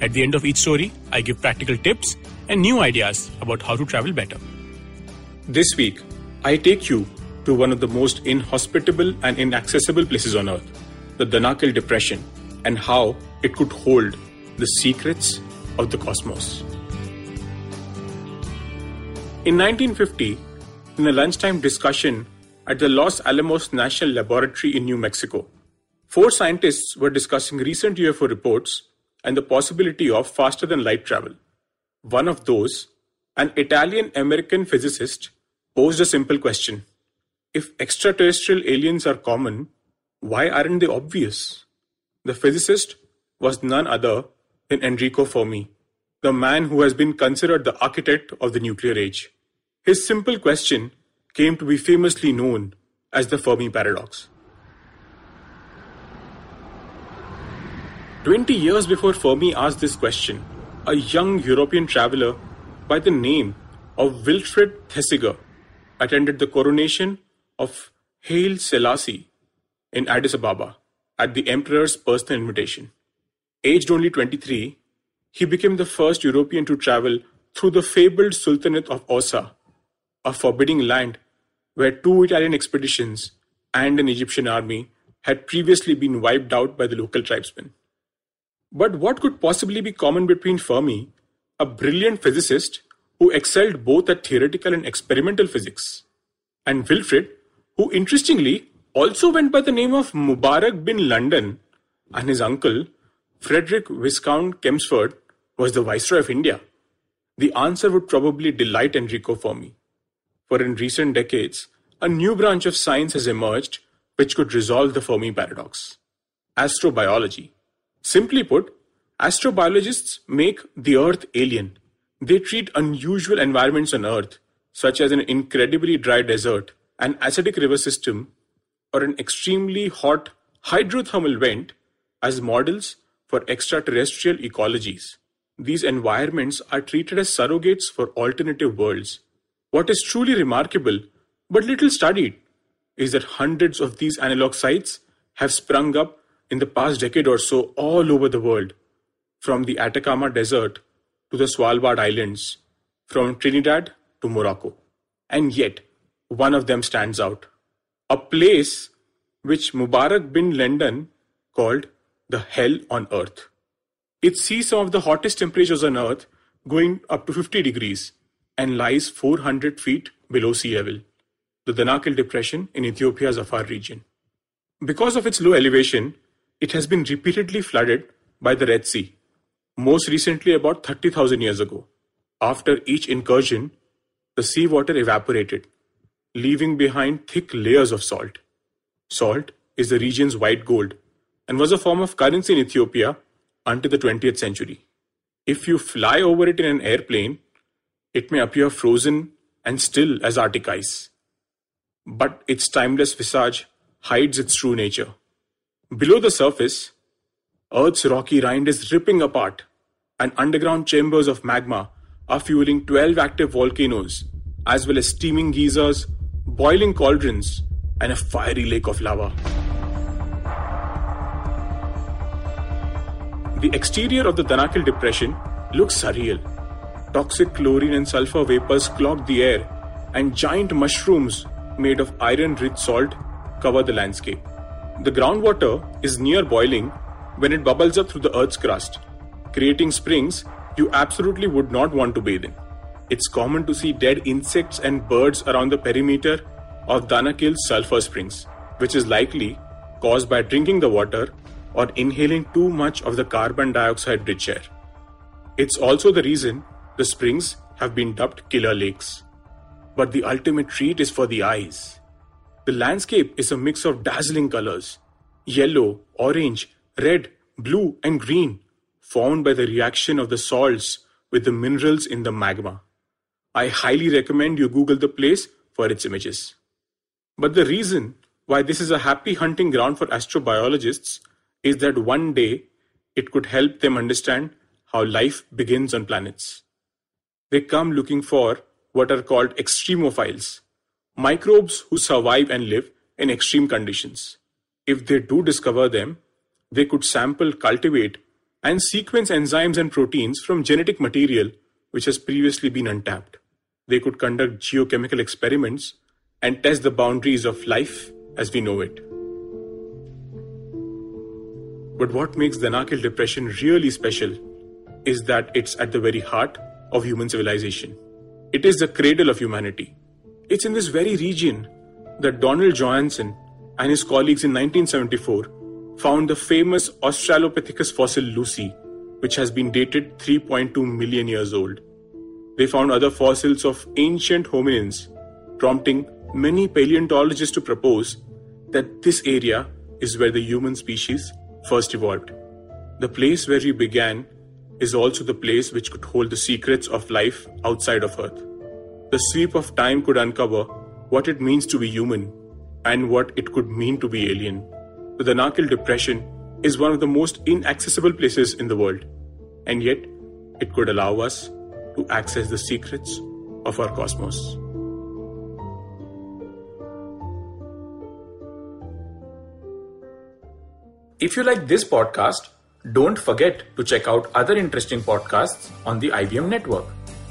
At the end of each story, I give practical tips and new ideas about how to travel better. This week, I take you to one of the most inhospitable and inaccessible places on earth, the Danakil Depression, and how it could hold the secrets of the cosmos. In 1950, in a lunchtime discussion at the Los Alamos National Laboratory in New Mexico, four scientists were discussing recent UFO reports and the possibility of faster than light travel. One of those, an Italian American physicist, posed a simple question If extraterrestrial aliens are common, why aren't they obvious? The physicist was none other than Enrico Fermi, the man who has been considered the architect of the nuclear age. His simple question came to be famously known as the Fermi paradox. 20 years before Fermi asked this question, a young European traveler by the name of Wilfred Thesiger attended the coronation of Haile Selassie in Addis Ababa at the emperor's personal invitation. Aged only 23, he became the first European to travel through the fabled Sultanate of Aussa, a forbidding land where two Italian expeditions and an Egyptian army had previously been wiped out by the local tribesmen. But what could possibly be common between Fermi, a brilliant physicist who excelled both at theoretical and experimental physics, and Wilfred, who interestingly also went by the name of Mubarak bin London, and his uncle, Frederick Viscount Chelmsford, was the Viceroy of India? The answer would probably delight Enrico Fermi. For in recent decades, a new branch of science has emerged which could resolve the Fermi paradox astrobiology. Simply put, astrobiologists make the Earth alien. They treat unusual environments on Earth, such as an incredibly dry desert, an acidic river system, or an extremely hot hydrothermal vent, as models for extraterrestrial ecologies. These environments are treated as surrogates for alternative worlds. What is truly remarkable, but little studied, is that hundreds of these analog sites have sprung up in the past decade or so all over the world, from the Atacama Desert to the Svalbard Islands, from Trinidad to Morocco. And yet, one of them stands out a place which Mubarak bin London called the hell on earth. It sees some of the hottest temperatures on earth going up to 50 degrees and lies 400 feet below sea level, the Danakil Depression in Ethiopia's Afar region. Because of its low elevation, it has been repeatedly flooded by the Red Sea, most recently about 30,000 years ago. After each incursion, the seawater evaporated, leaving behind thick layers of salt. Salt is the region's white gold and was a form of currency in Ethiopia until the 20th century. If you fly over it in an airplane, it may appear frozen and still as Arctic ice. But its timeless visage hides its true nature. Below the surface, Earth's rocky rind is ripping apart, and underground chambers of magma are fueling 12 active volcanoes, as well as steaming geysers, boiling cauldrons, and a fiery lake of lava. The exterior of the Danakil Depression looks surreal. Toxic chlorine and sulfur vapors clog the air, and giant mushrooms made of iron rich salt cover the landscape. The groundwater is near boiling when it bubbles up through the Earth's crust, creating springs you absolutely would not want to bathe in. It's common to see dead insects and birds around the perimeter of Danakil's sulfur springs, which is likely caused by drinking the water or inhaling too much of the carbon dioxide rich air. It's also the reason the springs have been dubbed killer lakes. But the ultimate treat is for the eyes. The landscape is a mix of dazzling colors yellow, orange, red, blue, and green, formed by the reaction of the salts with the minerals in the magma. I highly recommend you Google the place for its images. But the reason why this is a happy hunting ground for astrobiologists is that one day it could help them understand how life begins on planets. They come looking for what are called extremophiles, microbes who survive and live in extreme conditions. If they do discover them, they could sample, cultivate, and sequence enzymes and proteins from genetic material which has previously been untapped. They could conduct geochemical experiments and test the boundaries of life as we know it. But what makes the Danakil Depression really special is that it's at the very heart of human civilization. It is the cradle of humanity. It's in this very region that Donald Johanson and his colleagues in 1974 found the famous Australopithecus fossil Lucy, which has been dated 3.2 million years old. They found other fossils of ancient hominins, prompting many paleontologists to propose that this area is where the human species first evolved. The place where we began is also the place which could hold the secrets of life outside of Earth. The sweep of time could uncover what it means to be human and what it could mean to be alien the Danakil Depression is one of the most inaccessible places in the world, and yet it could allow us to access the secrets of our cosmos. If you like this podcast, don't forget to check out other interesting podcasts on the IVM network.